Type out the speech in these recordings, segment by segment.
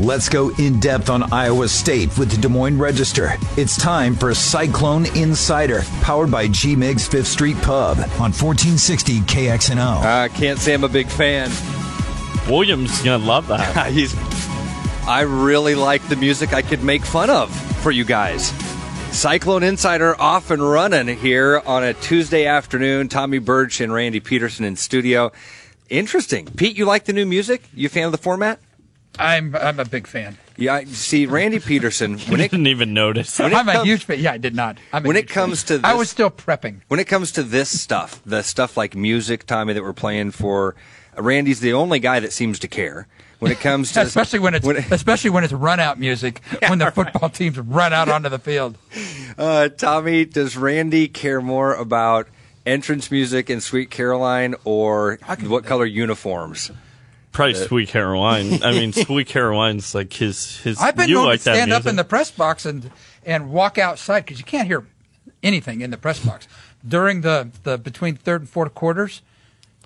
Let's go in depth on Iowa State with the Des Moines Register. It's time for Cyclone Insider, powered by G Migs Fifth Street Pub on 1460 KXNO. I can't say I'm a big fan. Williams gonna love that. He's. I really like the music I could make fun of for you guys. Cyclone Insider off and running here on a Tuesday afternoon. Tommy Birch and Randy Peterson in studio. Interesting. Pete, you like the new music? You a fan of the format? I'm I'm a big fan. Yeah, I see Randy Peterson I when it didn't even notice. When I'm a comes- huge fan. Yeah, I did not. I'm a When it huge comes fan. to I this- was still prepping. when it comes to this stuff, the stuff like music, Tommy, that we're playing for, Randy's the only guy that seems to care. When it comes to especially when it's it- especially when it's run out music when the football teams run out onto the field. Uh, Tommy, does Randy care more about entrance music in Sweet Caroline or what color uniforms? Probably uh, Sweet Caroline. I mean, Sweet Caroline's like his his. I've been you known like to stand up in the press box and and walk outside because you can't hear anything in the press box during the, the between third and fourth quarters.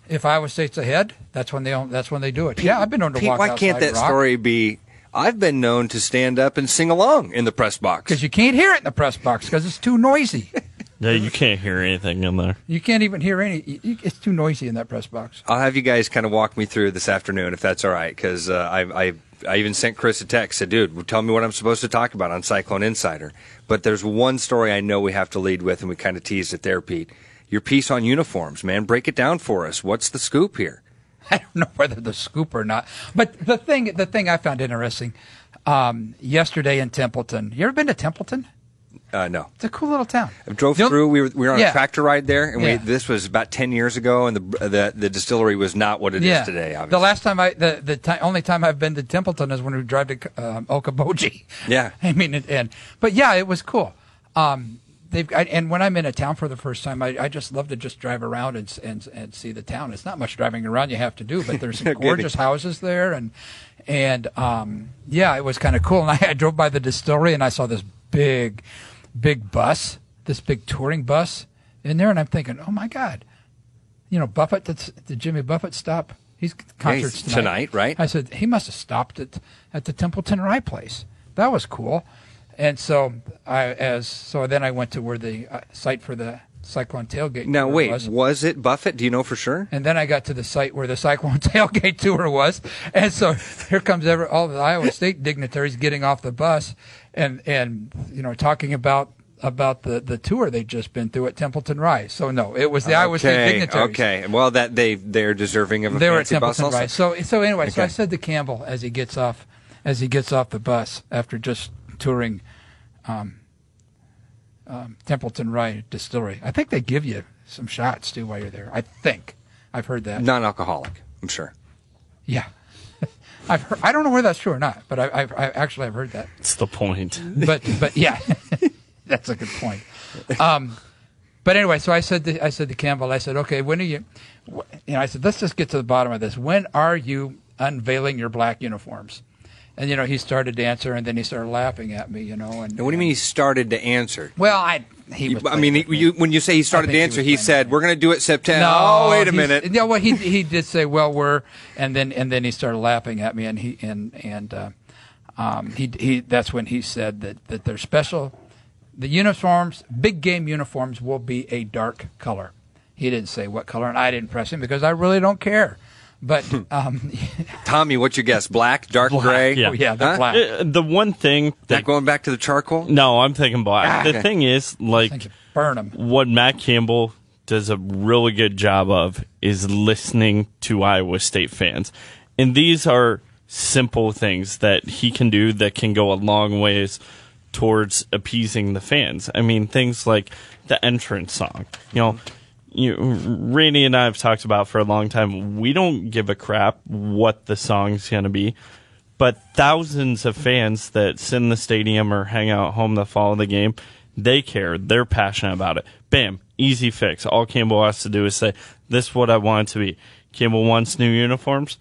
If Iowa State's ahead, that's when they that's when they do it. yeah, I've been known to Pete, walk why outside. can't that story be? I've been known to stand up and sing along in the press box. Because you can't hear it in the press box because it's too noisy. Yeah, you can't hear anything in there. You can't even hear any. you- you- It's too noisy in that press box. I'll have you guys kind of walk me through this afternoon if that's all right, because uh, I, I I even sent Chris a text. Said, "Dude, tell me what I'm supposed to talk about on Cyclone Insider." But there's one story I know we have to lead with, and we kind of teased it there, Pete. Your piece on uniforms, man. Break it down for us. What's the scoop here? I don't know whether the scoop or not. But the thing, the thing I found interesting, um, yesterday in Templeton. You ever been to Templeton? Uh, no, It's a cool little town. I drove through. We were we were on Yeah. a tractor ride there, and Yeah. we this was about ten years ago, and the the, the distillery was not what it is yeah. today. Obviously. The last time I, the the ti- only time I've been to Templeton is when we drive to um, Okoboji. Yeah. I mean, it, and but yeah, it was cool. Um, they've I, and when I'm in a town for the first time, I, I just love to just drive around and, and and see the town. It's not much driving around you have to do, but there's some gorgeous houses there, and and um, yeah, it was kind of cool. And I, I drove by the distillery and I saw this big, big bus, this big touring bus in there, and I'm thinking, oh my god, you know, Buffett. Did, did Jimmy Buffett stop? He's concerts he's tonight. tonight, right? I said he must have stopped at at the Templeton Rye place. That was cool. And so I as so then I went to where the uh, site for the Cyclone tailgate. now wait, was. was it Buffett? Do you know for sure? And then I got to the site where the Cyclone Tailgate Tour was, and so here comes every, all the Iowa State dignitaries getting off the bus, and and you know talking about about the, the tour they'd just been through at Templeton Rye. So no, it was the Iowa State okay, dignitaries. okay. Well, that they they're deserving of a They were at Templeton also. Rye. So so anyway, so I said to Campbell as he gets off as he gets off the bus after just touring um, um, Templeton Rye Distillery. I think they give you some shots too while you're there. I think I've heard that. Non-alcoholic, I'm sure. Yeah. I've heard, I don't know whether that's true or not, but I, I've, I actually I've heard that. It's the point. But but yeah, that's a good point. Um, but anyway, so I said to, I said to Campbell, I said, okay, when are you? You know, I said, let's just get to the bottom of this. When are you unveiling your black uniforms? And you know, he started to answer, and then he started laughing at me. You know, and Now, what do you mean he started to answer? Well, I he. I mean, you, when you say he started to he he said, "We're going to do it September." No, oh, wait a minute. Yeah, well, he he did say, "Well, we're," and then and then he started laughing at me, and he and and uh, um, he he that's when he said that that they're special. The uniforms, big game uniforms, will be a dark color. He didn't say what color, and I didn't press him because I really don't care. But um, Tommy, what's your guess? Black, dark gray? yeah. oh, yeah, Huh? black. Uh, the one thing Not that going back to the charcoal? no, I'm thinking black. okay. The thing is, like, Burn them. what Matt Campbell does a really good job of is listening to Iowa State fans. And these are simple things that he can do that can go a long ways towards appeasing the fans. I mean, things like the entrance song. You know, you, Randy and I have talked about for a long time. We don't give a crap what the song's going to be. But thousands of fans that sit in the stadium or hang out home that follow the game, they care. They're passionate about it. Bam, easy fix. All Campbell has to do is say, "This is what I want it to be." Campbell wants new uniforms.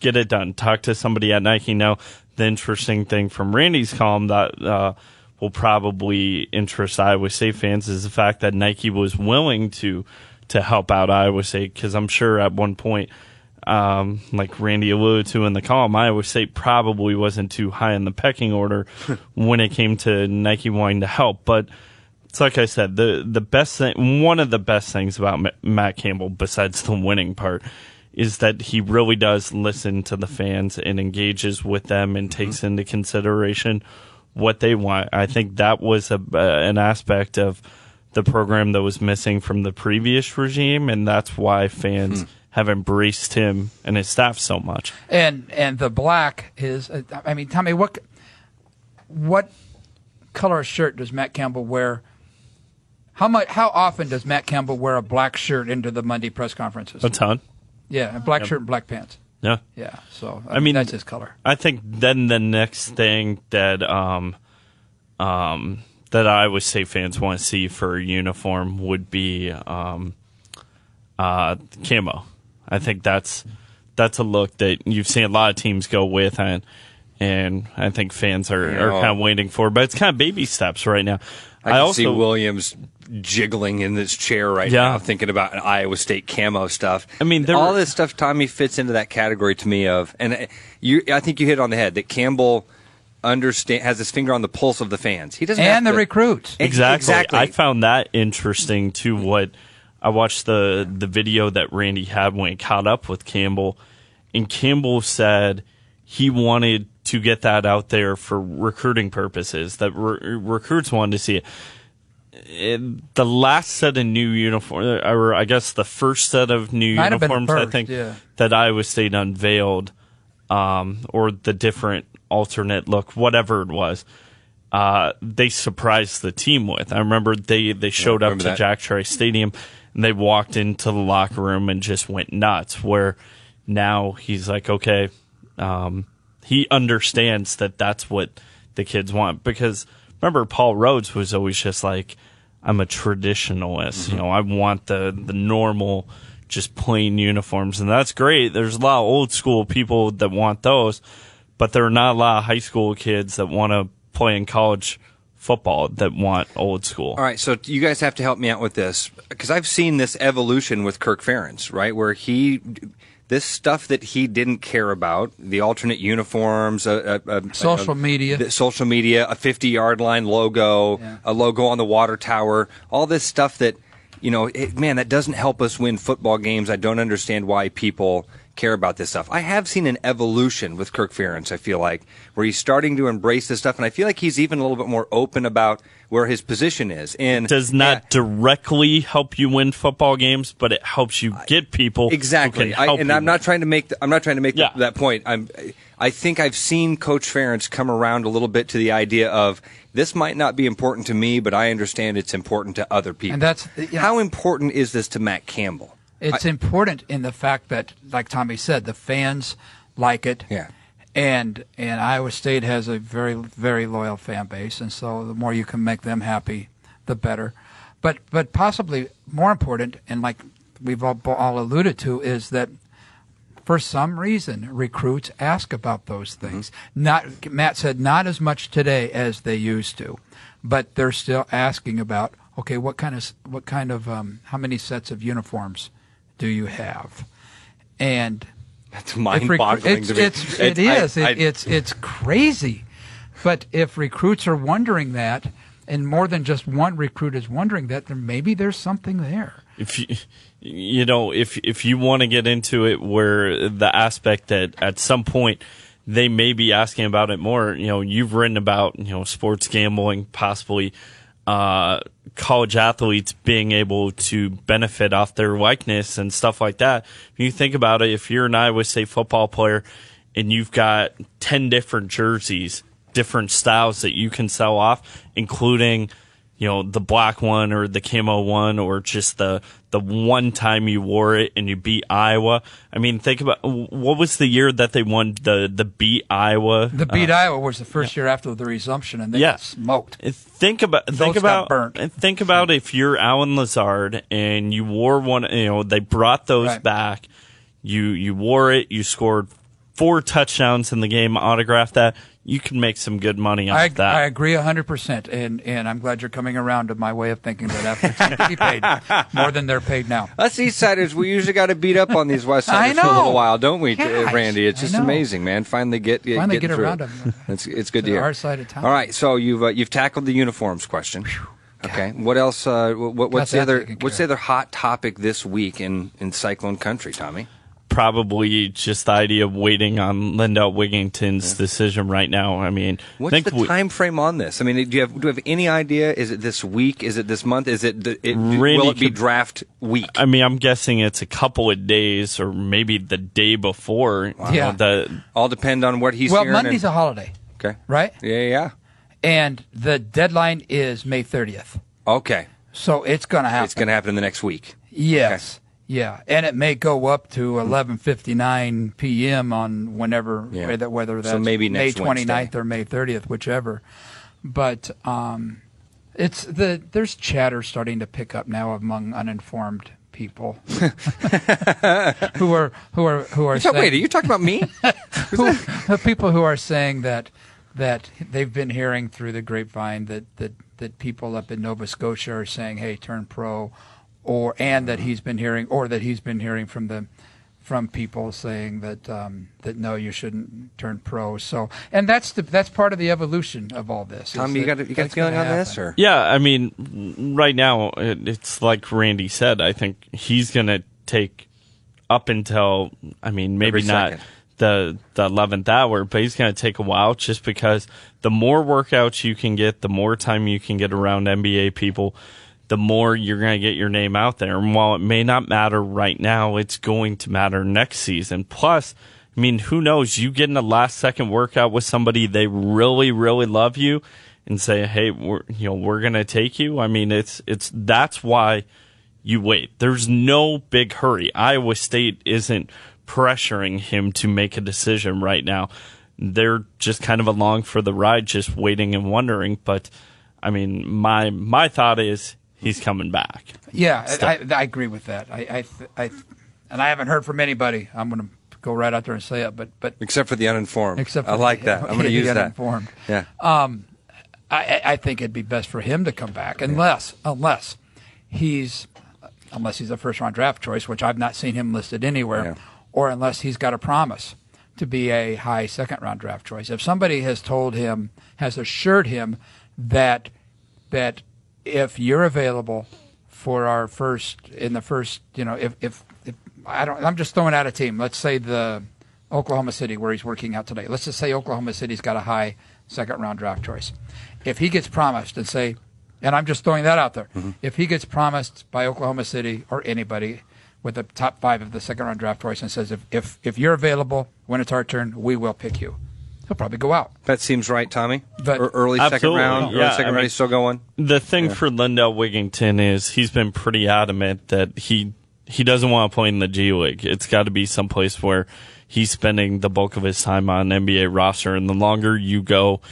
Get it done. Talk to somebody at Nike. Now, the interesting thing from Randy's column that uh, will probably interest Iowa State fans is the fact that Nike was willing to to help out Iowa State because I'm sure at one point um, like Randy alluded to in the column, Iowa State probably wasn't too high in the pecking order when it came to Nike wanting to help. But it's like I said, the the best thing, one of the best things about Matt Campbell, besides the winning part, is that he really does listen to the fans and engages with them and takes into consideration what they want. I think that was a uh, an aspect of the program that was missing from the previous regime, and that's why fans have embraced him and his staff so much. and and the black is uh, I mean Tommy what what color shirt does Matt Campbell wear how much how often does Matt Campbell wear a black shirt into the Monday press conferences A ton. yeah a black shirt and black pants Yeah. yeah so I mean- that's his color I think then the next thing that um um that Iowa State fans want to see for a uniform would be um uh camo. I think that's that's a look that you've seen a lot of teams go with and and I think fans are, are kind of waiting for, but it's kind of baby steps right now. I, can also see Williams jiggling in this chair right Yeah. now, thinking about an Iowa State camo stuff. I mean, there all were- this stuff, Tommy, fits into that category to me of, and uh, you, I think you hit it on the head that Campbell understand has his finger on the pulse of the fans. He doesn't have and the to- recruits Exactly. exactly. I found that interesting too. What I watched the the video that Randy had when he caught up with Campbell, and Campbell said he wanted to get that out there for recruiting purposes. That re- recruits wanted to see it. It- the last set of new uniform, or I guess the first set of new Might have been the uniforms, I think yeah. that Iowa State unveiled, um, or the different alternate look, whatever it was uh, they surprised the team with. I remember they, they showed up remember to that. Jack Trice Stadium and they walked into the locker room and just went nuts. Where now he's like, okay, um, he understands that that's what the kids want. Because remember, Paul Rhoads was always just like, I'm a traditionalist. You mm-hmm. know, I want the, the normal, just plain uniforms. And that's great. There's a lot of old school people that want those but there are not a lot of high school kids that want to play in college football that want old school. All right, so you guys have to help me out with this because I've seen this evolution with Kirk Ferentz, right? Where he, this stuff that he didn't care about, the alternate uniforms, a, a, a Social a- media. the social media, a 50 yard line logo, Yeah. a logo on the water tower, all this stuff that, you know, it, man, that doesn't help us win football games. I don't understand why people care about this stuff. I have seen an evolution with Kirk Ferentz, I feel like, where he's starting to embrace this stuff, and I feel like he's even a little bit more open about where his position is. And does not Yeah, directly help you win football games, but it helps you get people exactly. Who can I, and you I'm not trying to make the, I'm not trying to make the- that point. I'm I think I've seen Coach Ferentz come around a little bit to the idea of this might not be important to me, but I understand it's important to other people. And that's- yeah. how important is this to Matt Campbell? It's important in the fact that, like Tommy said, the fans like it. Yeah. And and Iowa State has a very very loyal fan base, and so the more you can make them happy, the better. But but possibly more important, and like we've all, all alluded to, is that for some reason recruits ask about those things. Not Matt said not as much today as they used to, but they're still asking about okay, what kind of what kind of um, how many sets of uniforms do you have? And That's if recru- mind-boggling it's, to me. it's, it I- is. I- it, it's it's crazy. But if recruits are wondering that, and more than just one recruit is wondering that, then maybe there's something there. if you you know if if you want to get into it where the aspect that at some point they may be asking about it more you know you've written about you know sports gambling possibly uh college athletes being able to benefit off their likeness and stuff like that. When you think about it if you're an Iowa State football player and you've got 10 different jerseys different styles that you can sell off including you know the black one or the camo one or just the the one time you wore it and you beat Iowa. I mean, think about what was the year that they won the the beat Iowa. The beat Iowa was the first year after the resumption, and they Yeah. smoked. Uh, Think about think Those got about burnt. think about if you're Allen Lazard and you wore one. You know they brought those Right. back. You you wore it. You scored four touchdowns in the game. Autographed that. You can make some good money off I, that. I agree 100%. And, and I'm glad you're coming around to my way of thinking that athletes need to be paid more than they're paid now. Us East Siders, we usually got to beat up on these West I Siders for a little while, don't we, Gosh, Randy? It's just amazing, man. Finally get, get Finally get through around it. 'em. It's it's good To to hear. our side of town. All right, so you've uh, you've tackled the uniforms question. Okay, what else? Uh, what, what's the other? What's the other hot topic this week in in Cyclone Country, Tommy? Probably just the idea of waiting on Lindell Wigginton's decision right now. I mean, What's think the we- time frame on this? I mean, do you have do you have any idea? Is it this week? Is it this month? Is it, the, it Randy will it be could- draft week? I mean, I'm guessing it's a couple of days or maybe the day before. you know, Yeah. the All depend on what he's well, hearing. Monday's and, a holiday, okay. right? Yeah, yeah. And the deadline is May 30th. Okay, So it's going to happen. it's going to happen in the next week. Yes. Yeah, and it may go up to 11:59 p.m. on whenever Yeah. whether, whether So that's maybe May 29th Wednesday. or May 30th, whichever. But um, it's the there's chatter starting to pick up now among uninformed people who are who are who are So, saying, wait, are you talking about me? who, the people who are saying that that they've been hearing through the grapevine that that that people up in Nova Scotia are saying, "Hey, turn pro," or and that he's been hearing, or that he's been hearing from the from people saying that um, that no, you shouldn't turn pro. So, and that's the that's part of the evolution of all this. Tom, you got a, you got a feeling gonna on this, or Yeah, I mean, right now it, it's like Randy said. I think he's going to take up until I mean maybe not the the eleventh hour, but he's going to take a while just because the more workouts you can get, the more time you can get around NBA people, the more you're going to get your name out there. And while it may not matter right now, it's going to matter next season. Plus. I mean, who knows? You get in a last second workout with somebody they really, really love you, and say, "Hey, we're you know we're gonna take you." I mean, it's it's that's why you wait. There's no big hurry. Iowa State isn't pressuring him to make a decision right now. They're just kind of along for the ride, just waiting and wondering. But I mean, my my thought is he's coming back. Yeah, I, I agree with that. I, I, I, and I haven't heard from anybody. I'm going to go right out there and say it, but but except for the uninformed. except for I like the- that. I'm going to the use that. uninformed. Yeah. Um, I, I think it'd be best for him to come back, unless unless he's unless he's a first round draft choice, which I've not seen him listed anywhere, Yeah. or unless he's got a promise to be a high second round draft choice. If somebody has told him, has assured him that that if you're available for our first in the first, you know, if if, if I don't, I'm just throwing out a team. Let's say the Oklahoma City, where he's working out today. Let's just say Oklahoma City's got a high second round draft choice. If he gets promised and say, and I'm just throwing that out there, mm-hmm. if he gets promised by Oklahoma City or anybody with the top five of the second round draft choice and says, if, if, if you're available when it's our turn, we will pick you, he'll probably go out. That seems right, Tommy. But- Or early second Absolutely, round. Early second I round. mean- He's still going. The thing for Lindell Wigginton is he's been pretty adamant that he he doesn't want to play in the G League. It's got to be someplace where he's spending the bulk of his time on an NBA roster. And the longer you go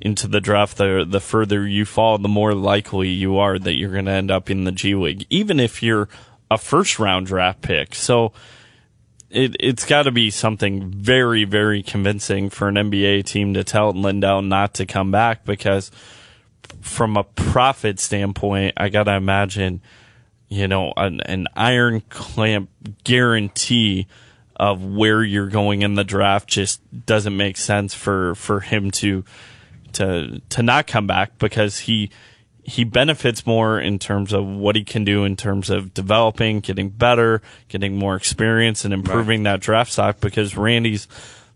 into the draft, the the further you fall, the more likely you are that you're going to end up in the G League, even if you're a first round draft pick. So it it's got to be something very very convincing for an NBA team to tell Lindell not to come back because from a profit standpoint, I gotta imagine, you know, an, an iron clamp guarantee of where you're going in the draft just doesn't make sense for for him to to to not come back because he he benefits more in terms of what he can do in terms of developing, getting better, getting more experience, and improving that draft stock. Because Randy's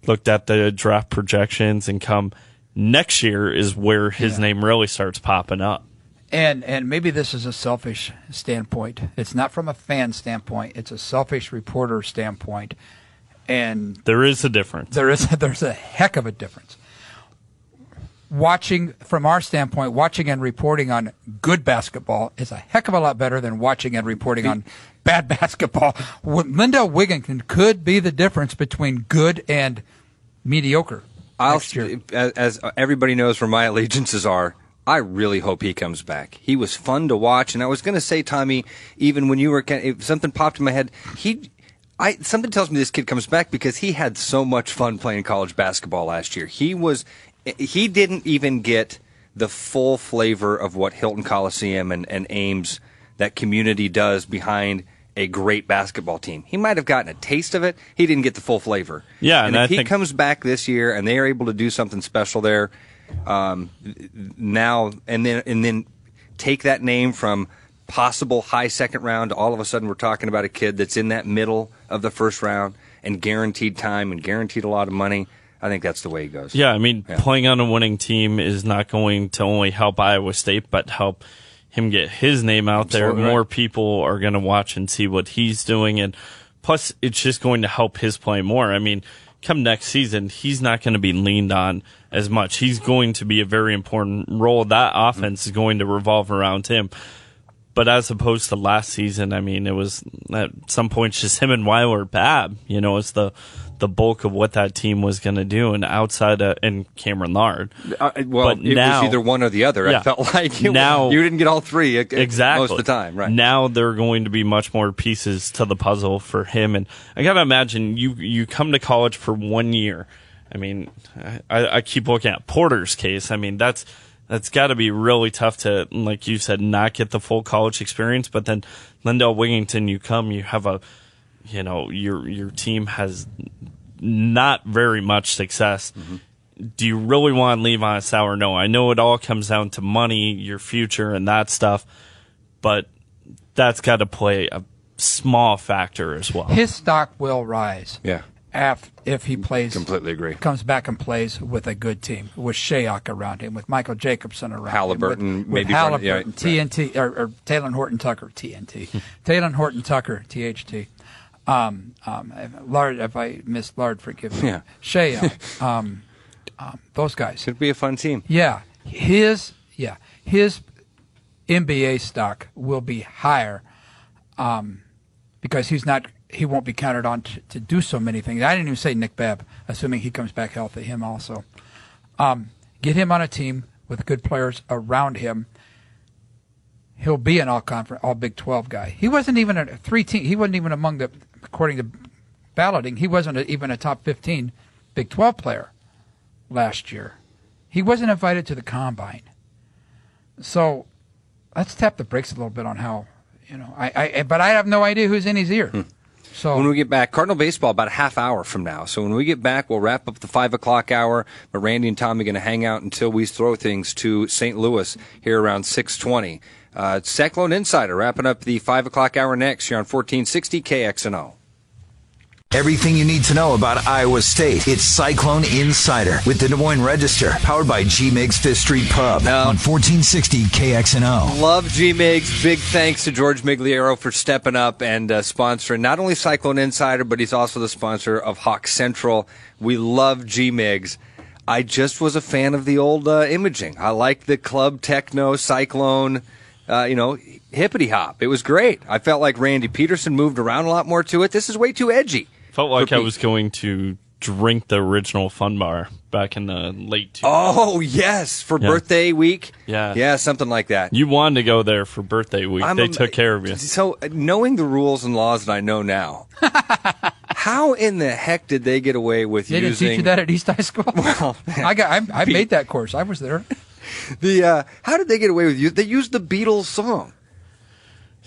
looked at the draft projections and come next year is where his Yeah. name really starts popping up. And and maybe this is a selfish standpoint. It's not from a fan standpoint. It's a selfish reporter standpoint. And There is a difference. there is there's a heck of a difference. Watching from our standpoint, watching and reporting on good basketball is a heck of a lot better than watching and reporting on bad basketball. Lindell Wigginton could be the difference between good and mediocre. I'll, as, as everybody knows where my allegiances are, I really hope he comes back. He was fun to watch, and I was going to say, Tommy, even when you were, if something popped in my head, he, I something tells me this kid comes back because he had so much fun playing college basketball last year. He was he didn't even get the full flavor of what Hilton Coliseum and, and Ames, that community does behind a great basketball team. He might have gotten a taste of it. He didn't get the full flavor. Yeah, and, and if I he comes back this year and they are able to do something special there, um, now and then and then take that name from possible high second round to all of a sudden we're talking about a kid that's in that middle of the first round and guaranteed time and guaranteed a lot of money. I think that's the way it goes. Yeah, I mean, Yeah. playing on a winning team is not going to only help Iowa State, but help him get his name out there. Absolutely right. More people are going to watch and see what he's doing, and plus, it's just going to help his play more. I mean, come next season, he's not going to be leaned on as much. He's going to be a very important role. That offense is going to revolve around him. But as opposed to last season, I mean, it was at some points just him and Weiler-Babb. You know, it's the the bulk of what that team was going to do, and outside of, and Cameron Lard. Uh, well, But it now- was either one or the other. I felt like you, Now- you didn't get all three uh, exactly most of the time, right? now there are going to be much more pieces to the puzzle for him and i gotta imagine you you come to college for one year i mean i, I keep looking at porter's case i mean that's that's got to be really tough to like you said not get the full college experience but then lindell wigginton you come you have a you know your your team has not very much success mm-hmm. do you really want to leave on a sour note? I know it all comes down to money, your future, and that stuff, but that's got to play a small factor as well. His stock will rise. Yeah. Af, if he plays Completely agree. comes back and plays with a good team, with Shayok around him, with Michael Jacobson around Halliburton, him, with, maybe with one- yeah, Halliburton, TNT, or, or Taylor Horton Tucker, TNT, Taylor Horton Tucker, THT. Um, um, Lard, if I missed Lard, forgive me. Yeah. Shayok, um, um, those guys. Should be a fun team. Yeah, his yeah his NBA stock will be higher, um, because he's not he won't be counted on to, to do so many things. I didn't even say Nick Babb, assuming he comes back healthy. Him also, um, get him on a team with good players around him. He'll be an all conference, all Big Twelve guy. He wasn't even a three team. He wasn't even among the according to balloting. He wasn't a, even a top fifteen Big Twelve player last year. He wasn't invited to the combine. So let's tap the brakes a little bit on how you know. I, I but I have no idea who's in his ear. So When we get back, Cardinal baseball about a half hour from now. So when we get back, we'll wrap up the five o'clock hour. But Randy and Tommy are going to hang out until we throw things to St. Louis here around six twenty. Uh, Cyclone Insider wrapping up the five o'clock hour next here on fourteen sixty KXNO. Everything you need to know about Iowa State. It's Cyclone Insider with the Des Moines Register, powered by G Migs Fifth Street Pub on 1460 KXNO. Love G Migs. Big thanks to George Migliero for stepping up and uh, sponsoring not only Cyclone Insider, but he's also the sponsor of Hawk Central. We love G Migs. I just was a fan of the old uh, imaging. I like the club techno cyclone, uh, you know, hippity hop. It was great. I felt like Randy Peterson moved around a lot more to it. This is way too edgy. Felt like I was going to drink the original Fun Bar back in the late 2000s. Oh yes, for Yeah. birthday week. Yeah. yeah, something like that. You wanted to go there for birthday week. I'm they am- took care of you. So, uh, knowing the rules and laws that I know now, how in the heck did they get away with they didn't teach you that at East High School. I got I, I made that course. I was there. the? Uh, how did they get away with you? They used the Beatles song.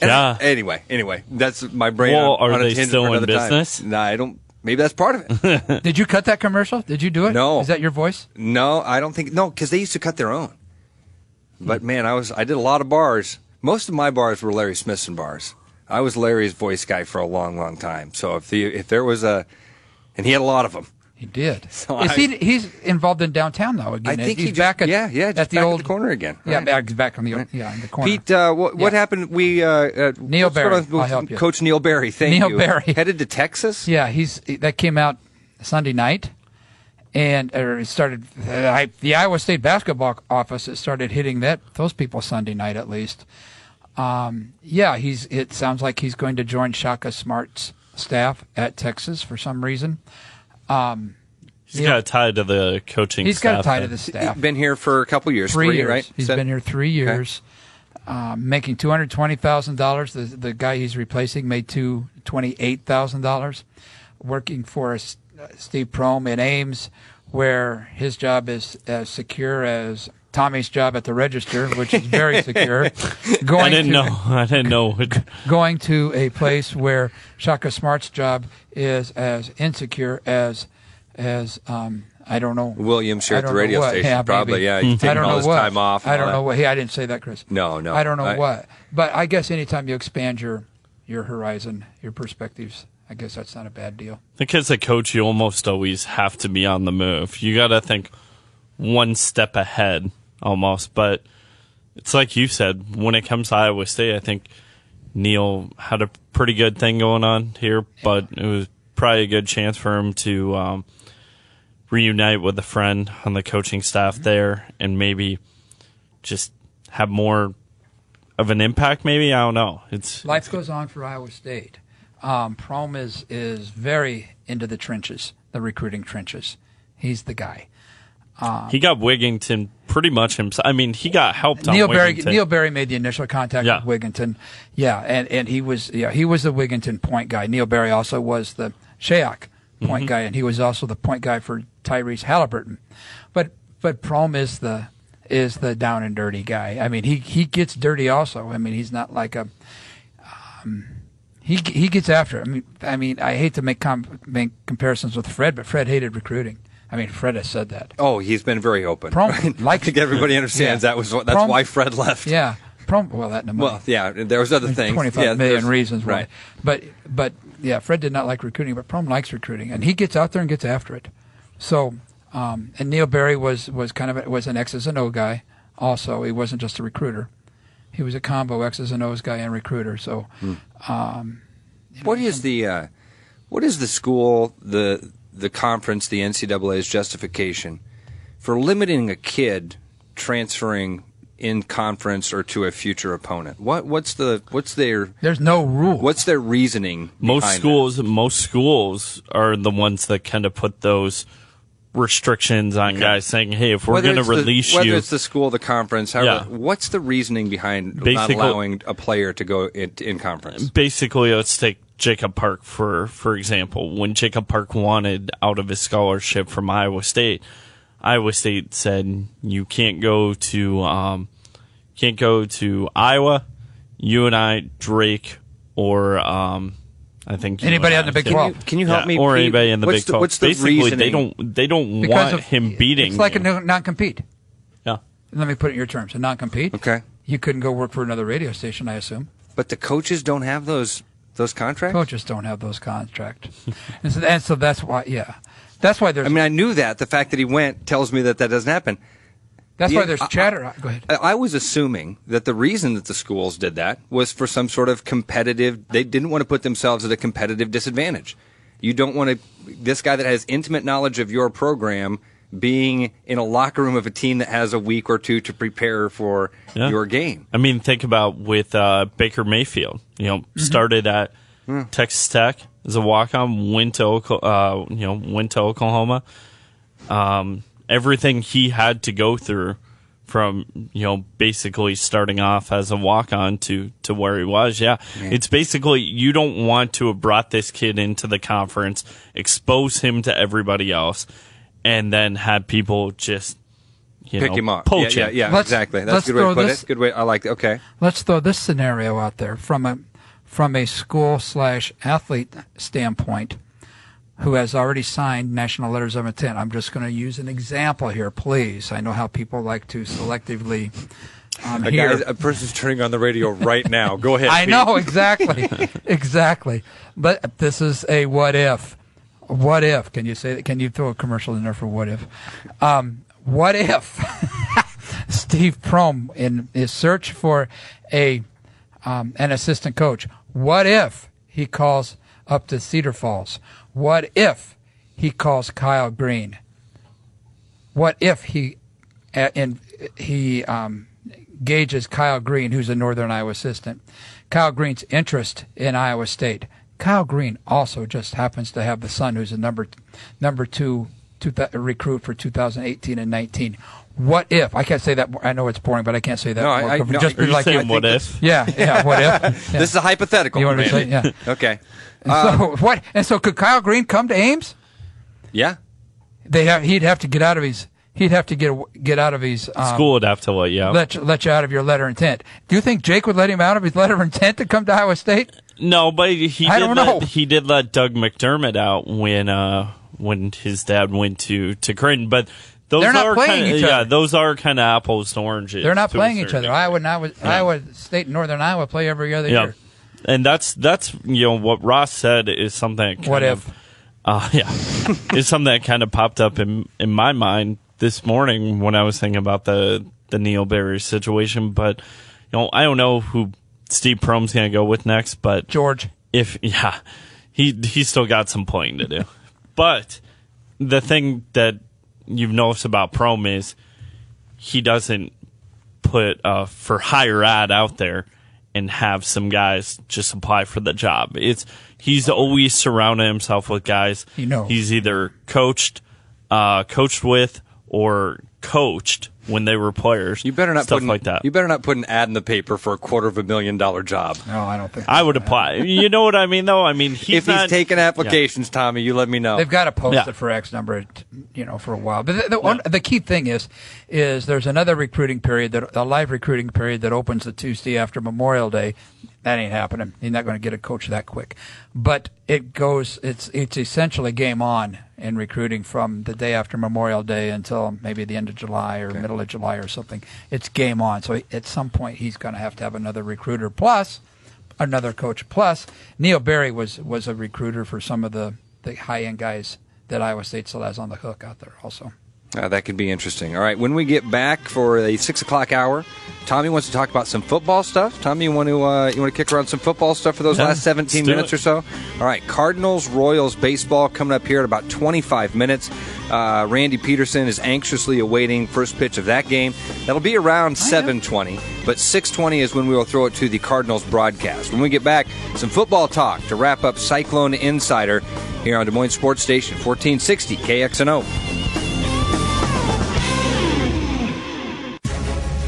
And Yeah. I- anyway, anyway, that's my brain. Well, on, are on they its still in another time. business? Nah, I don't. Maybe that's part of it. Did you cut that commercial? Did you do it? No. Is that your voice? no, I don't think. No, because they used to cut their own. But hmm. man, I was I did a lot of bars. Most of my bars were Larry Smithson bars. I was Larry's voice guy for a long, long time. So if the if there was a, and he had a lot of them. He did. So Is I- he? He's involved in downtown now again. I think he's he just- back at yeah, yeah, just at the old the corner again. Yeah, Right. back, back on the yeah in the corner. Pete, uh, what, what happened? We uh, uh, Neill Berry. on I'll help you. Coach Neill Berry. Thank Neil you. Barry. headed to Texas. Yeah, he's that came out Sunday night, and or it started. Uh, I, the Iowa State basketball office it started hitting that those people Sunday night at least. Um, yeah, he's. It sounds like he's going to join Shaka Smart's staff at Texas for some reason. Um, He's Yeah. got a tie to the coaching he's got a staff tie to the staff. Been here for a couple years. three, years. right? He's Is that- been here three years, um, making two hundred twenty thousand dollars. The the guy he's replacing made two twenty eight thousand dollars, working for us, uh, Steve Prohm in Ames, where his job is as secure as Tommy's job at the register, which is very secure. Going I didn't to, know. I didn't know. Going to a place where Shaka Smart's job is as insecure as as um, I don't know. Williams here at the radio what. station, Yeah, probably. maybe. Yeah, he's I taking don't all know his what. time off. I don't that. know what. Hey, I didn't say that, Chris. No, no. I don't know I- what. But I guess anytime you expand your your horizon, your perspectives, I guess that's not a bad deal. I think as a coach, you almost always have to be on the move. You got to think one step ahead almost. But it's like you said, when it comes to Iowa State, I think Neill had a pretty good thing going on here, but it was probably a good chance for him to um, reunite with a friend on the coaching staff there and maybe just have more of an impact. Maybe I don't know. It's Life goes on for Iowa State. Um, Prohm is is very into the trenches, the recruiting trenches. He's the guy. He got Wigginton pretty much himself. I mean, he got helped on Neill Berry. Neill Berry made the initial contact Yeah. with Wigginton. Yeah, and, and he was yeah he was the Wigginton point guy. Neill Berry also was the Shayok point guy, and he was also the point guy for Tyrese Halliburton. But but Prohm is the is the down and dirty guy. I mean he he gets dirty also. I mean he's not like a um, he he gets after. It. I mean I mean I hate to make com- make comparisons with Fred, but Fred hated recruiting. I mean Fred has said that. Oh, he's been very open. Prohm- I like- think everybody understands Yeah. that was that's Prohm- why Fred left. Yeah, Prohm. Well, that in money. Well, yeah, there was other things. Twenty-five yeah, million reasons why. Right. But but yeah, Fred did not like recruiting, but Prohm likes recruiting, and he gets out there and gets after it. So, um, and Neill Berry was was kind of a, was an X's and O guy. Also, he wasn't just a recruiter; he was a combo X's and O's guy and recruiter. So, Hmm. um, What is the uh, what is the school the the conference the NCAA's justification for limiting a kid transferring in conference or to a future opponent? What what's the what's their there's no rule. what's their reasoning? most behind schools most schools are the ones that kind of put those restrictions on guys saying hey if we're going to it's the- release whether you it's the school, the conference, however, Yeah. what's the reasoning behind not allowing a player to go in, in conference? basically let's take Jacob Park for for example when Jacob Park wanted out of his scholarship from Iowa State Iowa State said you can't go to um, can't go to Iowa you and I Drake or um, I think you Anybody out in the Big Can 12. can you help Yeah, me? or Pete? anybody in the what's Big the, 12 What's the basically reasoning? they don't they don't because want of him beating It's like you. a non compete. yeah Let me put it in your terms: a non compete. Okay, You couldn't go work for another radio station, I assume. but the coaches don't have those those contracts. Coaches don't have those contracts, and, so, and so that's why. Yeah, that's why there's. I mean, I knew that. The fact that he went tells me that that doesn't happen. that's yeah, why there's I- chatter. Uh, go ahead. I, I was assuming that the reason that the schools did that was for some sort of competitive. They didn't want to put themselves at a competitive disadvantage. You don't want to. This guy that has intimate knowledge of your program being in a locker room of a team that has a week or two to prepare for Yeah. your game. I mean, think about with uh, Baker Mayfield. You know, Mm-hmm. started at Texas Tech as a walk-on, went to uh, you know went to Oklahoma. Um, everything he had to go through from you know basically starting off as a walk-on to to where he was. Yeah, it's basically you don't want to have brought this kid into the conference, expose him to everybody else, and then have people just you Pick know, him up. poach yeah, him. yeah, yeah Let's- exactly. That's let's a good way to throw put this- it. Good way. I like it. Okay. Let's throw this scenario out there from a from a school slash athlete standpoint, who has already signed national letters of intent. I'm just going to use an example here, please. I know how people like to selectively. Um, A, hear. guy, a person's turning on the radio right now. Go ahead. I Pete. know exactly, exactly. But this is a what if. What if? Can you say that? Can you throw a commercial in there for what if? Um, what if Steve Prohm in his search for a um, an assistant coach? What if he calls up to Cedar Falls? What if he calls Kyle Green? What if he uh, and he um, gauges Kyle Green, who's a Northern Iowa assistant, Kyle Green's interest in Iowa State. Kyle Green also just happens to have the son who's a number number two, two th- recruit for 2018 and 19. What if I can't say that? I know it's boring, but I can't say that. No, I- I- no, just Are you like saying what if? yeah, yeah. What if? Yeah. This is a hypothetical. You want me to Randy. say- yeah. Okay. And so what? And so could Kyle Green come to Ames? Yeah. they have, he'd have to get out of his he'd have to get get out of his um, School would have to let you out. let you, let you out of your letter of intent. Do you think Jake would let him out of his letter of intent to come to Iowa State? No, but he I did don't let, know. he did let Doug McDermott out when uh when his dad went to to Creighton, but those They're not are playing kinda, each yeah, other. those are kind of apples to oranges. They're not to a playing each certain other. Iowa and Iowa, Iowa State and Northern Iowa play every other Yeah. year. And that's that's you know what Ross said is something that kind What of, uh, yeah is something that kind of popped up in in my mind this morning when I was thinking about the the Neill Berry situation. But you know I don't know who Steve Prohm's going to go with next, but George. if yeah, he he's still got some playing to do. but the thing that you've noticed about Prohm is he doesn't put uh, for higher ad out there and have some guys just apply for the job. It's he's always surrounding himself with guys He knows. he's either coached, uh, coached with, or coached when they were players. You better not stuff put an, like that. You better not put an ad in the paper for a quarter of a million dollar job. No, I don't think. I would apply. You know what I mean, though. I mean, he's if not, he's taking applications, Tommy, you let me know. They've got to post Yeah. it for X number, you know, for a while. But the, the, one, the key thing is, is there's another recruiting period that a live recruiting period that opens the Tuesday after Memorial Day. That ain't happening. You're not going to get a coach that quick. But it goes. It's it's essentially game on in recruiting from the day after Memorial Day until maybe the end of July or middle of July or something. It's game on. So at some point he's going to have to have another recruiter plus another coach. Plus, Neill Berry was was a recruiter for some of the, the high end guys that Iowa State still has on the hook out there. Also, Uh, that could be interesting. All right, when we get back for a six o'clock hour, Tommy wants to talk about some football stuff. Tommy, you want to uh, you want to kick around some football stuff for those Yeah, last seventeen minutes it. or so? All right, Cardinals Royals baseball coming up here in about twenty five minutes. Uh, Randy Peterson is anxiously awaiting first pitch of that game. That'll be around seven twenty, but six twenty is when we will throw it to the Cardinals broadcast. When we get back, some football talk to wrap up Cyclone Insider here on Des Moines Sports Station fourteen sixty KXNO.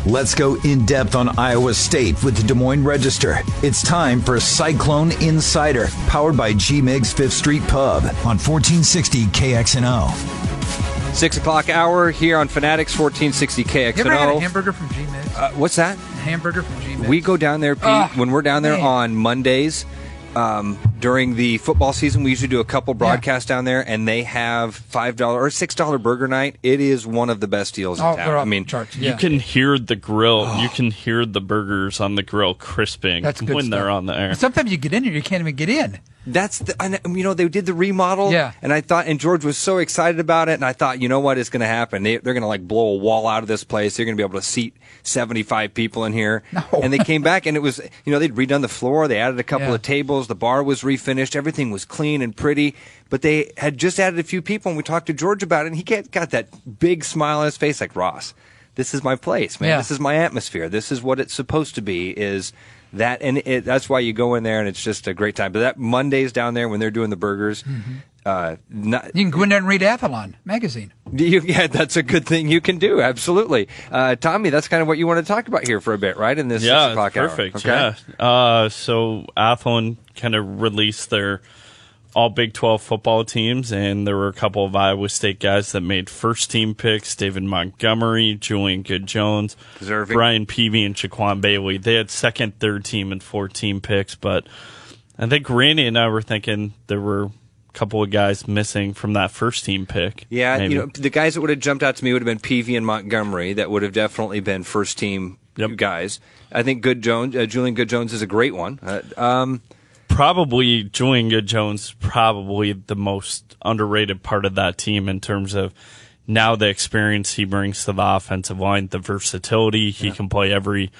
Let's go in depth on Iowa State with the Des Moines Register. It's time for Cyclone Insider, powered by G Migs Fifth Street Pub on 1460 KXNO. Six o'clock hour here on Fanatics 1460 you ever had a KXNO. hamburger from G Migs? Uh, what's that? hamburger from G Migs. We go down there, Pete, Ah, when we're down there man. on Mondays. Um, during the football season, we usually do a couple broadcasts down there, and they have five dollar or six dollar burger night. It is one of the best deals in Oh, town. I mean, the charts. You can hear the grill. Oh. You can hear the burgers on the grill crisping That's good when stuff. they're on the air. Sometimes you get in here, you can't even get in. That's the, and, you know they did the remodel, Yeah. And I thought, and George was so excited about it, and I thought, you know what is going to happen? They, they're going to like blow a wall out of this place. They're going to be able to seat seventy five people in here. No. And they came back, and it was, you know, they'd redone the floor, they added a couple Yeah. of tables, the bar was refinished, everything was clean and pretty. But they had just added a few people, and we talked to George about it, and he got that big smile on his face, like Ross. This is my place, man. Yeah. This is my atmosphere. This is what it's supposed to be. Is that and it, that's why you go in there and it's just a great time. But that Mondays down there when they're doing the burgers, uh, not, You can go in there and read Athlon magazine. you, yeah, that's a good thing you can do. Absolutely, uh, Tommy. That's kind of what you want to talk about here for a bit, right? In this yeah, six o'clock hour. perfect. Okay? Yeah. Uh, so Athlon kind of released their all Big 12 football teams, and there were a couple of Iowa State guys that made first team picks David Montgomery, Julian Good Jones, Deserving. Brian Peavy, and Shaquan Bailey. They had second, third team, and fourth team picks, but I think Randy and I were thinking there were a couple of guys missing from that first team pick. Yeah, maybe. you know, the guys that would have jumped out to me would have been Peavy and Montgomery. That would have definitely been first team Yep. guys. I think Good Jones, uh, Julian Good Jones is a great one. Uh, um, probably Julian Good Jones probably the most underrated part of that team in terms of now the experience he brings to the offensive line, the versatility. He can play every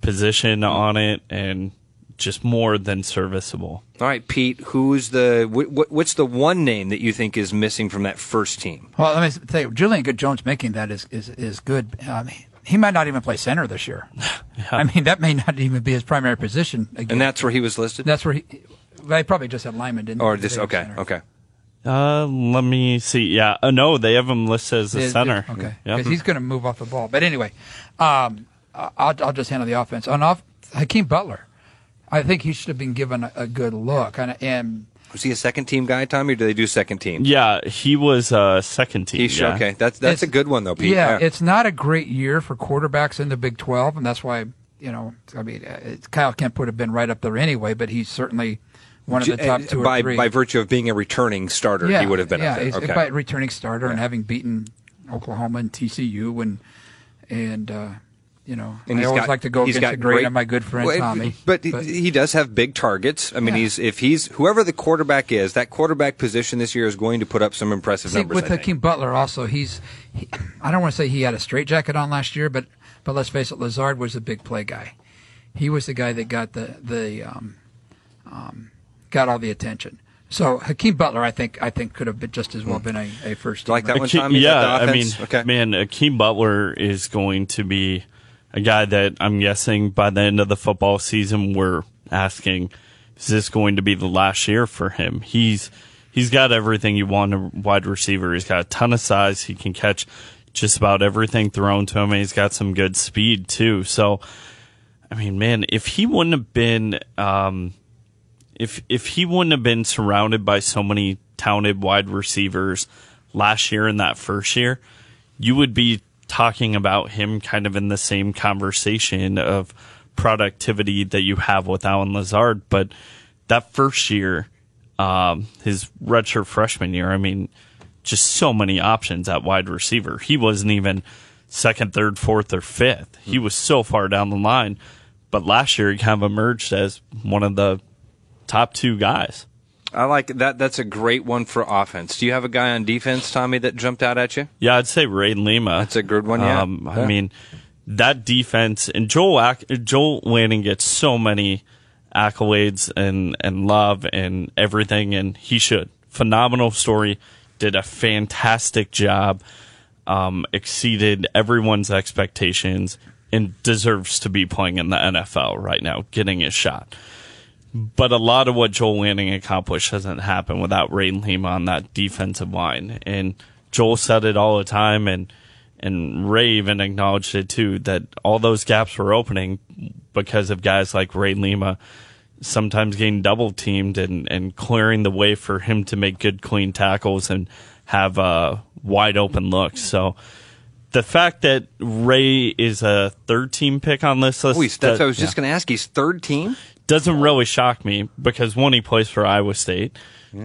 position on it and just more than serviceable. all right, Pete. Who's the wh- wh- what's the one name that you think is missing from that first team? Well, let me tell you, Julian Good Jones making that is is is good. I mean, he might not even play center this year. I mean, that may not even be his primary position. Again. And that's where he was listed. that's where he. They probably just had lineman, didn't or they? just okay, center. okay. Uh, let me see. Yeah, uh, no, they have him listed as a Yeah, center. Okay, Yep. because he's going to move off the ball. But anyway, um, I- I'll, I'll just handle the offense. On off, Hakeem Butler, I think he should have been given a, a good look. And, and Was he a second team guy, Tommy? Or do they do second team? Yeah, he was uh, second team. He sh- yeah. Okay, that's that's a good one though, Pete. Yeah, it's not a great year for quarterbacks in the Big 12, and that's why, you know, I mean, uh, it's- Kyle Kempt would have been right up there anyway, but he's certainly one of the top two or by three. by virtue of being a returning starter, yeah, he would have been yeah, up there. he's Okay. by returning starter and having beaten Oklahoma and TCU and and uh, you know, And I always got- like to go he's against got the grain great- of my good friend Well, Tommy. But, he does have big targets. I mean, Yeah. he's if he's whoever the quarterback is, that quarterback position this year is going to put up some impressive See, numbers. with I. Hakeem Butler, also he's, he, I don't want to say he had a straitjacket on last year, but but let's face it, Lazard was a big play guy. He was the guy that got the the um, um, got all the attention. So Hakeem Butler, I think, I think could have been just as well been a, a first. Hmm. Like that one, Hakeem- Tommy? Yeah, the I mean. Okay. man, Hakeem Butler is going to be a guy that I'm guessing by the end of the football season, we're asking, is this going to be the last year for him? He's he's got everything you want a wide receiver. He's got a ton of size. He can catch just about everything thrown to him. He's got some good speed too. So, I mean, man, if he wouldn't have been, um, if if he wouldn't have been surrounded by so many talented wide receivers last year and that first year, you would be talking about him kind of in the same conversation of productivity that you have with Allen Lazard. But that first year, um, his redshirt freshman year, I mean, just so many options at wide receiver. He wasn't even second, third, fourth, or fifth. He was so far down the line. But last year, he kind of emerged as one of the top two guys. I like that. That's a great one for offense. Do you have a guy on defense, Tommy, that jumped out at you? Yeah, I'd say Ray Lima. That's a good one, yeah. Um, Yeah. I mean, that defense and Joel Ac- Joel Lanning gets so many accolades and and love and everything, and he should. Phenomenal story. Did a fantastic job. Um, exceeded everyone's expectations and deserves to be playing in the NFL right now, getting his shot. But a lot of what Joel Lanning accomplished hasn't happened without Ray Lima on that defensive line. And Joel said it all the time, and and Ray even acknowledged it too that all those gaps were opening because of guys like Ray Lima sometimes getting double teamed and, and clearing the way for him to make good clean tackles and have uh, wide open looks. So the fact that Ray is a third team pick on this list. Oh, that's that- what I was just going to ask. He's third team. Doesn't really shock me because one, he plays for Iowa State.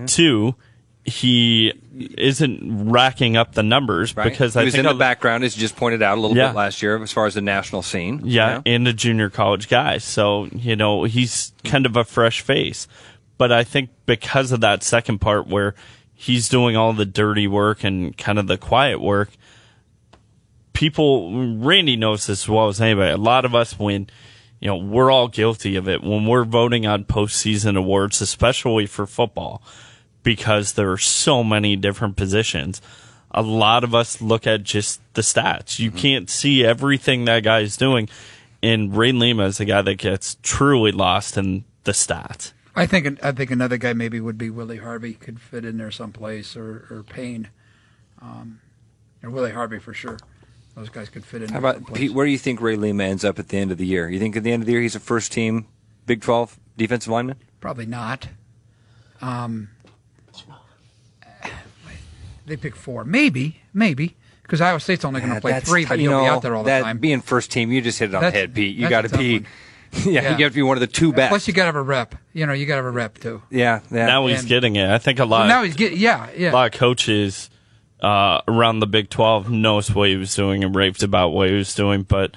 Two, he isn't racking up the numbers Right? because he I was in the background, as you just pointed out a little Yeah. bit last year, as far as the national scene. Yeah, and a junior college guy. So, you know, he's kind of a fresh face. But I think because of that second part where he's doing all the dirty work and kind of the quiet work, people, Randy knows this as well as anybody. A lot of us, when, you know, we're all guilty of it when we're voting on postseason awards, especially for football, because there are so many different positions. A lot of us look at just the stats. You can't see everything that guy is doing. And Ray Lima is a guy that gets truly lost in the stats. I think I think another guy maybe would be Willie Harvey could fit in there someplace or or Payne, um, or Willie Harvey for sure. Those guys could fit in. How about. Pete? Where do you think Ray Lima ends up at the end of the year? You think at the end of the year he's a first team Big 12 defensive lineman? Probably not. Um, they pick four, maybe, maybe, because Iowa State's only going to play That's- three, but you he'll be out there all the that time. Being first team, you just hit it on That's- the head, Pete. You got to tough be, yeah, Yeah. you got to be one of the two best. Plus, you got to have a rep. You know, you got to have a rep too. yeah, yeah. Now he's And- getting it. I think a lot. Well, now he's getting, yeah, yeah. a lot of coaches uh, around the Big 12 knows what he was doing and raved about what he was doing, but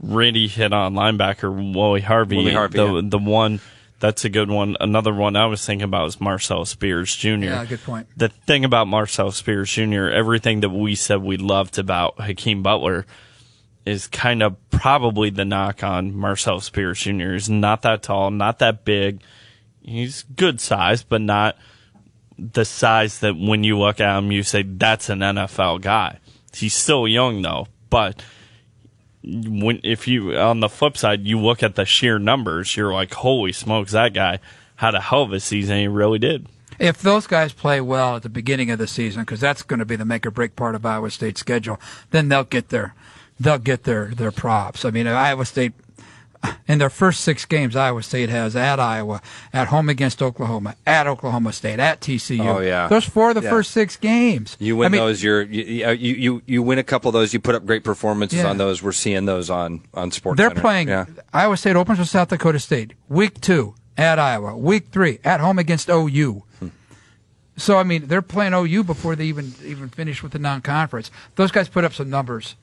Randy hit on linebacker Willie Harvey. Willie Harvey, the, yeah. the one, that's a good one. Another one I was thinking about was Marcel Spears Jr. Yeah, good point. The thing about Marcel Spears Jr., everything that we said we loved about Hakeem Butler is kind of probably the knock on Marcel Spears Jr. He's not that tall, not that big. He's good size, but not the size that when you look at him, you say that's an NFL guy. He's still young though, but when if you on the flip side, you look at the sheer numbers, you're like, holy smokes, that guy had a hell of a season. He really did. If those guys play well at the beginning of the season, because that's going to be the make or break part of Iowa State's schedule, then they'll get their they'll get their their props. I mean, Iowa State in their first six games, Iowa State has at Iowa, at home against Oklahoma, at Oklahoma State, at TCU. Oh, yeah. those four of the Yeah. first six games. You win I mean, those, you're you, you you win a couple of those. You put up great performances Yeah. on those. We're seeing those on on sports. They're Center. playing. Yeah. Iowa State opens with South Dakota State. Week two at Iowa. Week three at home against OU. Hmm. So I mean, they're playing OU before they even even finish with the non-conference. Those guys put up some numbers.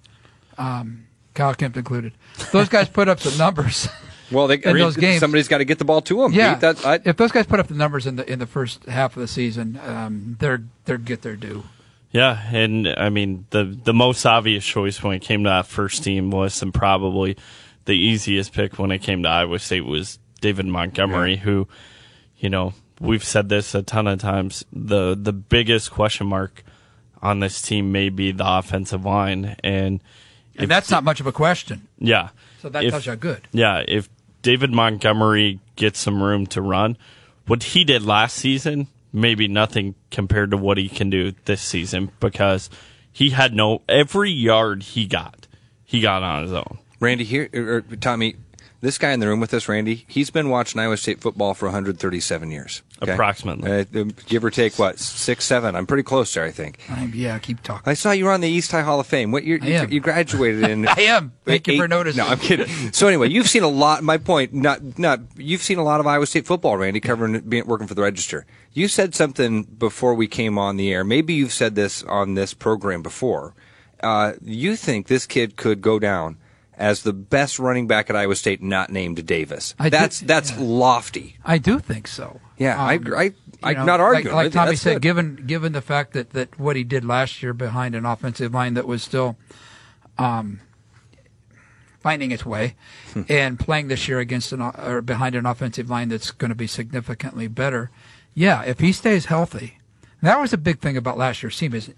Um, Kyle Kempt included. Those guys put up some numbers. Well, they, in those games. somebody's got to get the ball to them. yeah, That, I, if those guys put up the numbers in the in the first half of the season, um, they're they're get their due. Yeah, and I mean the the most obvious choice when it came to that first team was, and probably the easiest pick when it came to Iowa State was David Montgomery, who, you know, we've said this a ton of times. The the biggest question mark on this team may be the offensive line, and And that's not much of a question. yeah, So that if- tells you how good. yeah, if David Montgomery gets some room to run, what he did last season, maybe nothing compared to what he can do this season because he had no every yard he got, he got on his own. Randy here or, or Tommy, this guy in the room with us, Randy, he's been watching Iowa State football for 137 years. okay? Approximately. Uh, give or take, what six, seven? I'm pretty close there, I think. Um, yeah, keep talking. I saw you were on the East High Hall of Fame. What year? I You, am. you graduated in? I am. Thank you for noticing. No, I'm kidding. So anyway, you've seen a lot. My point, not not. You've seen a lot of Iowa State football, Randy, covering being working for the Register. You said something before we came on the air. Maybe you've said this on this program before. Uh, you think this kid could go down as the best running back at Iowa State, not named Davis? I do- that's that's yeah. lofty. I do think so. Yeah, I Um. I, you I'm know, not arguing. Like, I like Tommy that's said, good. given given the fact that, that what he did last year behind an offensive line that was still um, finding its way, Hmm. and playing this year against an or behind an offensive line that's going to be significantly better. Yeah, if he stays healthy, that was a big thing about last year's team. Is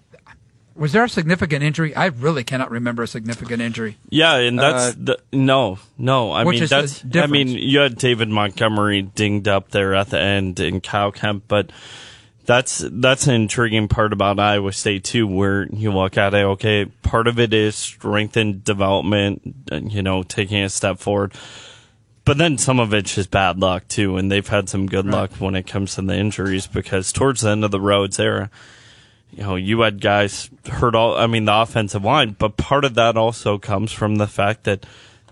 was there a significant injury? I really cannot remember a significant injury. Yeah, and that's Uh, the no, no. I Which mean is the that's. I mean, you had David Montgomery dinged up there at the end and Kyle Kempt, but that's that's an intriguing part about Iowa State too, where you look at it. Okay, part of it is strength and development, and, you know, taking a step forward. But then some of it's just bad luck too, and they've had some good luck when it comes to the injuries because towards the end of the Rhoads era, you know, you had guys hurt all, I mean, the offensive line, but part of that also comes from the fact that,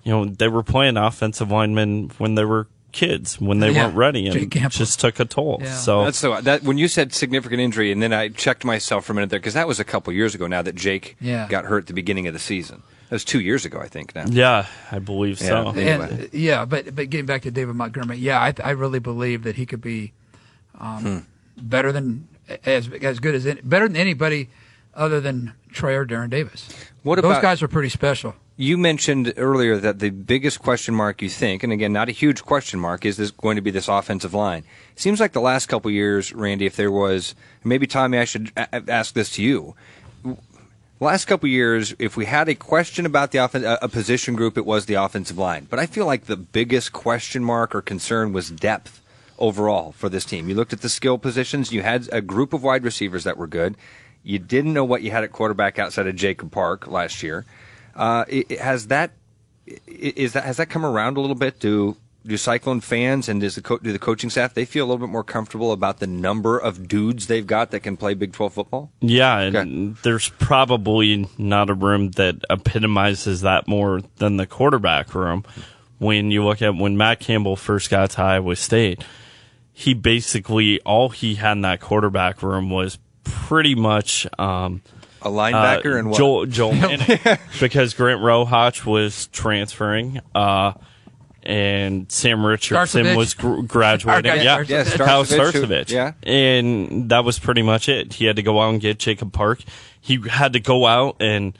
you know, they were playing offensive linemen when they were kids, when they Yeah. weren't ready, and Jake it just took a toll. Yeah. So, That's the that when you said significant injury, and then I checked myself for a minute there because that was a couple years ago now that Jake Yeah. got hurt at the beginning of the season. That was two years ago, I think. Now, yeah, I believe so. Yeah. Anyway. And, yeah, but but getting back to David Montgomery, yeah, I, I really believe that he could be um, Hmm. better than as as good as any, better than anybody other than Troy or Darren Davis. What Those about- guys are pretty special. you mentioned earlier that the biggest question mark you think, and again, not a huge question mark, is this going to be this offensive line? It seems like the last couple years, Randy, if there was maybe Tommy, I should a- ask this to you. Last couple years, if we had a question about the offen- a a position group, it was the offensive line. But I feel like the biggest question mark or concern was depth overall for this team. You looked at the skill positions. You had a group of wide receivers that were good. You didn't know what you had at quarterback outside of Jacob Park last year. Uh, i- i- has that is that has that come around a little bit? Do do Cyclone fans and does the co- do the coaching staff they feel a little bit more comfortable about the number of dudes they've got that can play Big Twelve football? Yeah, and Okay. there's probably not a room that epitomizes that more than the quarterback room. When you look at when Matt Campbell first got to Iowa State, he basically all he had in that quarterback room was pretty much um, A linebacker uh, and what? Joel Joel Lanning, because Grant Rohach was transferring. Uh, and Sam Richardson Starcevich. was gr- graduating. Okay, yeah, Starcevich. Yeah, Kyle Starcevich, Starcevich. yeah. And that was pretty much it. He had to go out and get Jacob Park. He had to go out and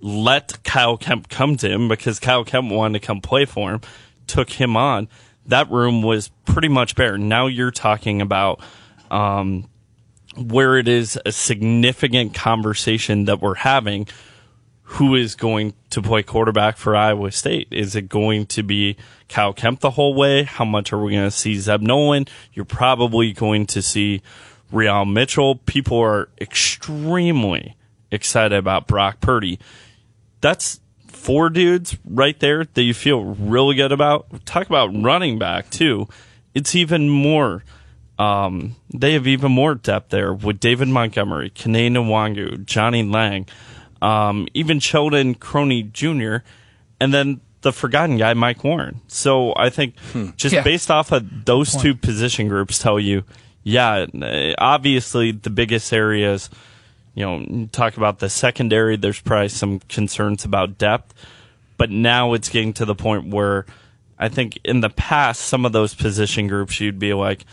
let Kyle Kempt come to him because Kyle Kempt wanted to come play for him, took him on. That room was pretty much bare. Now you're talking about um, where it is a significant conversation that we're having. Who is going to play quarterback for Iowa State? Is it going to be Kyle Kempt the whole way? How much are we going to see Zeb Noland? You're probably going to see Re'al Mitchell. People are extremely excited about Brock Purdy. That's four dudes right there that you feel really good about. Talk about running back too. It's even more. Um, they have even more depth there with David Montgomery, Kene Nwangwu, Johnny Lang, um, even Sheldon Croney Jr., and then the forgotten guy, Mike Warren. So I think just Yeah. based off of those two position groups tell you, yeah, obviously the biggest areas, you know, talk about the secondary, there's probably some concerns about depth, but now it's getting to the point where I think in the past, some of those position groups, you'd be like,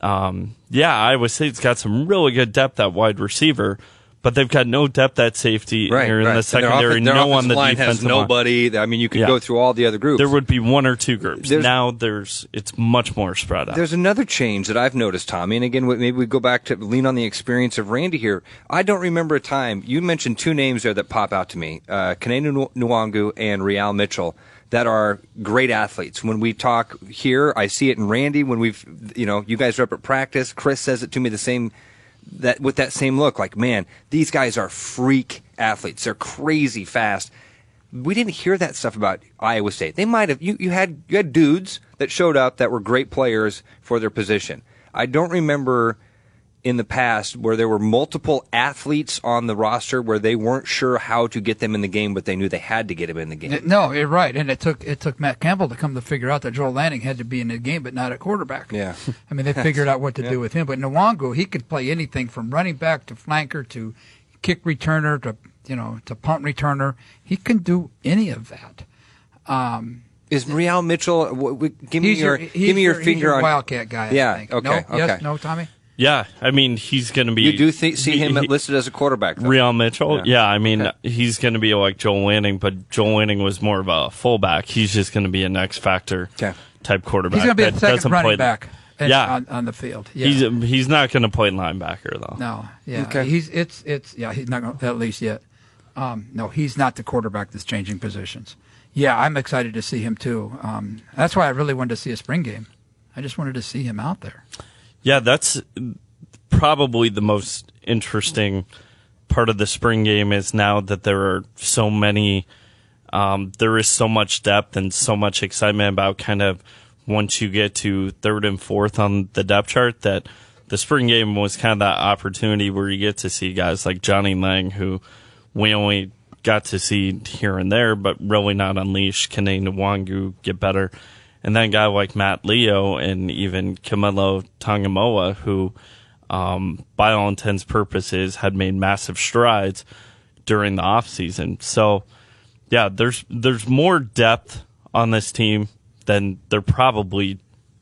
um, yeah, Iowa State's got some really good depth at wide receiver, but they've got no depth at safety. Right, in right. the And their secondary, their no on the line defensive has line. nobody. I mean, you could Yeah. go through all the other groups. There would be one or two groups. There's- now there's it's much more spread out. There's another change that I've noticed, Tommy, and again, maybe we go back to lean on the experience of Randy here. I don't remember a time you mentioned two names there that pop out to me: uh, Kene Nwangwu and Re'al Mitchell, that are great athletes. When we talk here, I see it in Randy. When we've, you know, you guys are up at practice. Chris says it to me the same that with that same look, like, man, these guys are freak athletes. They're crazy fast. We didn't hear that stuff about Iowa State. They might have you, you had you had dudes that showed up that were great players for their position. I don't remember in the past where there were multiple athletes on the roster where they weren't sure how to get them in the game, but they knew they had to get them in the game. No, you're right, and it took it took Matt Campbell to come to figure out that Joel Lanning had to be in the game, but not at quarterback. Yeah. I mean they figured out what to do with him. But Nwangwu, he could play anything from running back to flanker to kick returner to you know to punt returner. He can do any of that. Um, Is Re'al Mitchell? w- w- Give me he's your, give me your he's finger on wildcat guy. Yeah, okay, No, okay. Yes, no, Tommy. Yeah, I mean he's going to be. You do th- see he- him he- listed as a quarterback, though. Re'al Mitchell, Yeah. yeah. I mean, Okay. he's going to be like Joel Lanning, but Joel Lanning was more of a fullback. He's just going to be an X factor Okay. type quarterback. He's going to be a that second doesn't running play- back. in- Yeah. on, on the field. Yeah. He's he's not going to play linebacker though. No, yeah, Okay. he's it's it's yeah, he's not gonna, at least yet. Um, no, he's not the quarterback that's changing positions. Yeah, I'm excited to see him too. Um, that's why I really wanted to see a spring game. I just wanted to see him out there. Yeah, that's probably the most interesting part of the spring game is now that there are so many, um, there is so much depth and so much excitement about kind of once you get to third and fourth on the depth chart that the spring game was kind of that opportunity where you get to see guys like Johnny Lang who we only got to see here and there, but really not unleash Kene Nwangwu get better. And then a guy like Matt Leo and even Kamilo Tongamoa, who, um, by all intents purposes, had made massive strides during the offseason. So, yeah, there's there's more depth on this team than there probably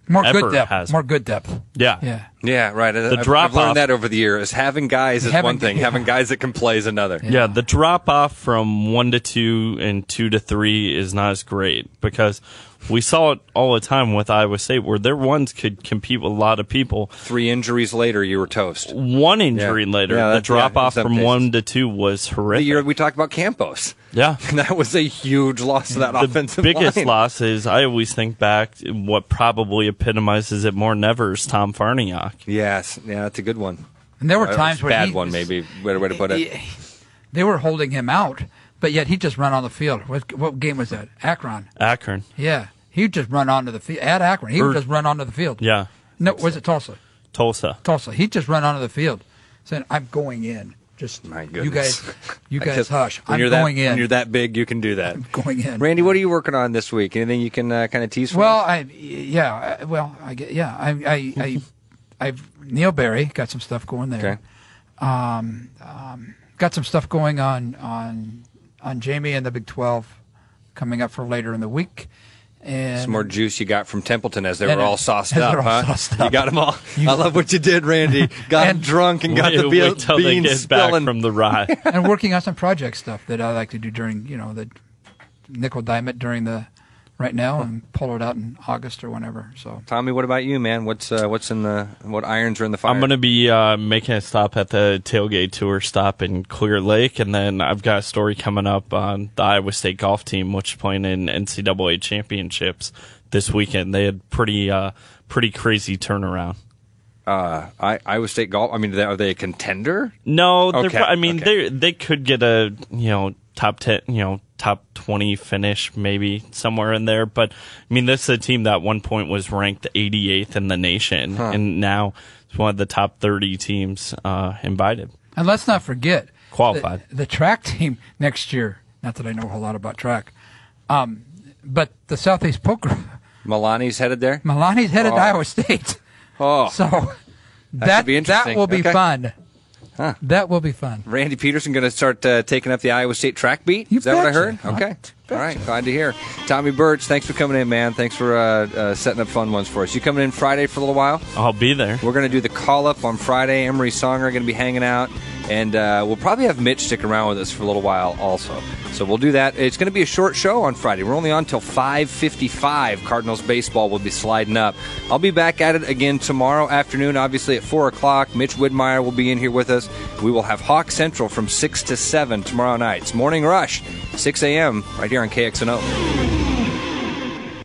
More Ever good depth. has. More good depth. yeah. Yeah. Yeah, right. The I've, drop I've learned off- that over the years. Having guys is Having- one thing. yeah. Having guys that can play is another. Yeah, the drop off from one to two and two to three is not as great because we saw it all the time with Iowa State where their ones could compete with a lot of people. Three injuries later, you were toast. One injury Yeah. later, Yeah, the drop off in from cases. one to two was horrific. The year we talked about Campos. Yeah. That was a huge loss to that offensive. The offensive biggest line. loss is I always think back what probably epitomizes it more than ever is Tom Farniok. Yes, yeah, that's a good one. And there were Uh, times where bad he, one, maybe better way to put it. They were holding him out, but yet he just run on the field. What, what game was that? Akron. Akron. Yeah, he'd just run onto the field at Akron. He would just run onto the field. Yeah. No, was it Tulsa? Tulsa. Tulsa. He'd just run onto the field, saying, "I'm going in." Just My goodness. you guys, you guys hush. When I'm you're going that, in. When you're that big, you can do that. going in. Randy, what are you working on this week? Anything you can uh, kind of tease for Well, us? I yeah, I- well, I get yeah, I I I I've Neill Berry got some stuff going there. Okay. Um, um, got some stuff going on on on Jamie and the Big Twelve coming up for later in the week. And Some more juice you got from Templeton as they were all sauced up, all huh? sauced You got them all. You- I love what you did, Randy. Got And- drunk and got wait, the be- wait till they beans get back spilling. from the rye. and working on some project stuff that I like to do during you know the nickel diamond during the right now and pull it out in August or whenever. So Tommy, what about you, man? What's uh, what's in the what irons are in the fire? I'm going to be uh, making a stop at the tailgate tour stop in Clear Lake, and then I've got a story coming up on the Iowa State golf team, which is playing in NCAA championships this weekend. They had pretty uh, pretty crazy turnaround. uh, I, Iowa State golf. I mean, are they a contender? No, Okay, I mean okay. they they could get a you know top 10, you know, top 20 finish, maybe somewhere in there. But I mean, this is a team that at one point was ranked 88th in the nation, and now it's one of the top 30 teams uh, invited. And let's not forget Qualified. the, the track team next year. Not that I know a whole lot about track, um, but the Southeast Poker. Milani's headed there. Milani's headed Oh. to Iowa State, Oh, so that be that will be Okay. fun. Huh. That will be fun. Randy Peterson going to start uh, taking up the Iowa State track beat. You Is that what I heard? Okay. All right. Glad to hear. Tommy Birch, thanks for coming in, man. Thanks for uh, uh, setting up fun ones for us. You coming in Friday for a little while? I'll be there. We're going to do the call up on Friday. Emery Songer going to be hanging out, and uh, we'll probably have Mitch stick around with us for a little while also. So we'll do that. It's going to be a short show on Friday. We're only on till 5:55. Cardinals baseball will be sliding up. I'll be back at it again tomorrow afternoon, obviously at four o'clock. Mitch Widmeyer will be in here with us. We will have Hawk Central from six to seven tomorrow night. It's Morning Rush, 6 a.m. right here on KXNO.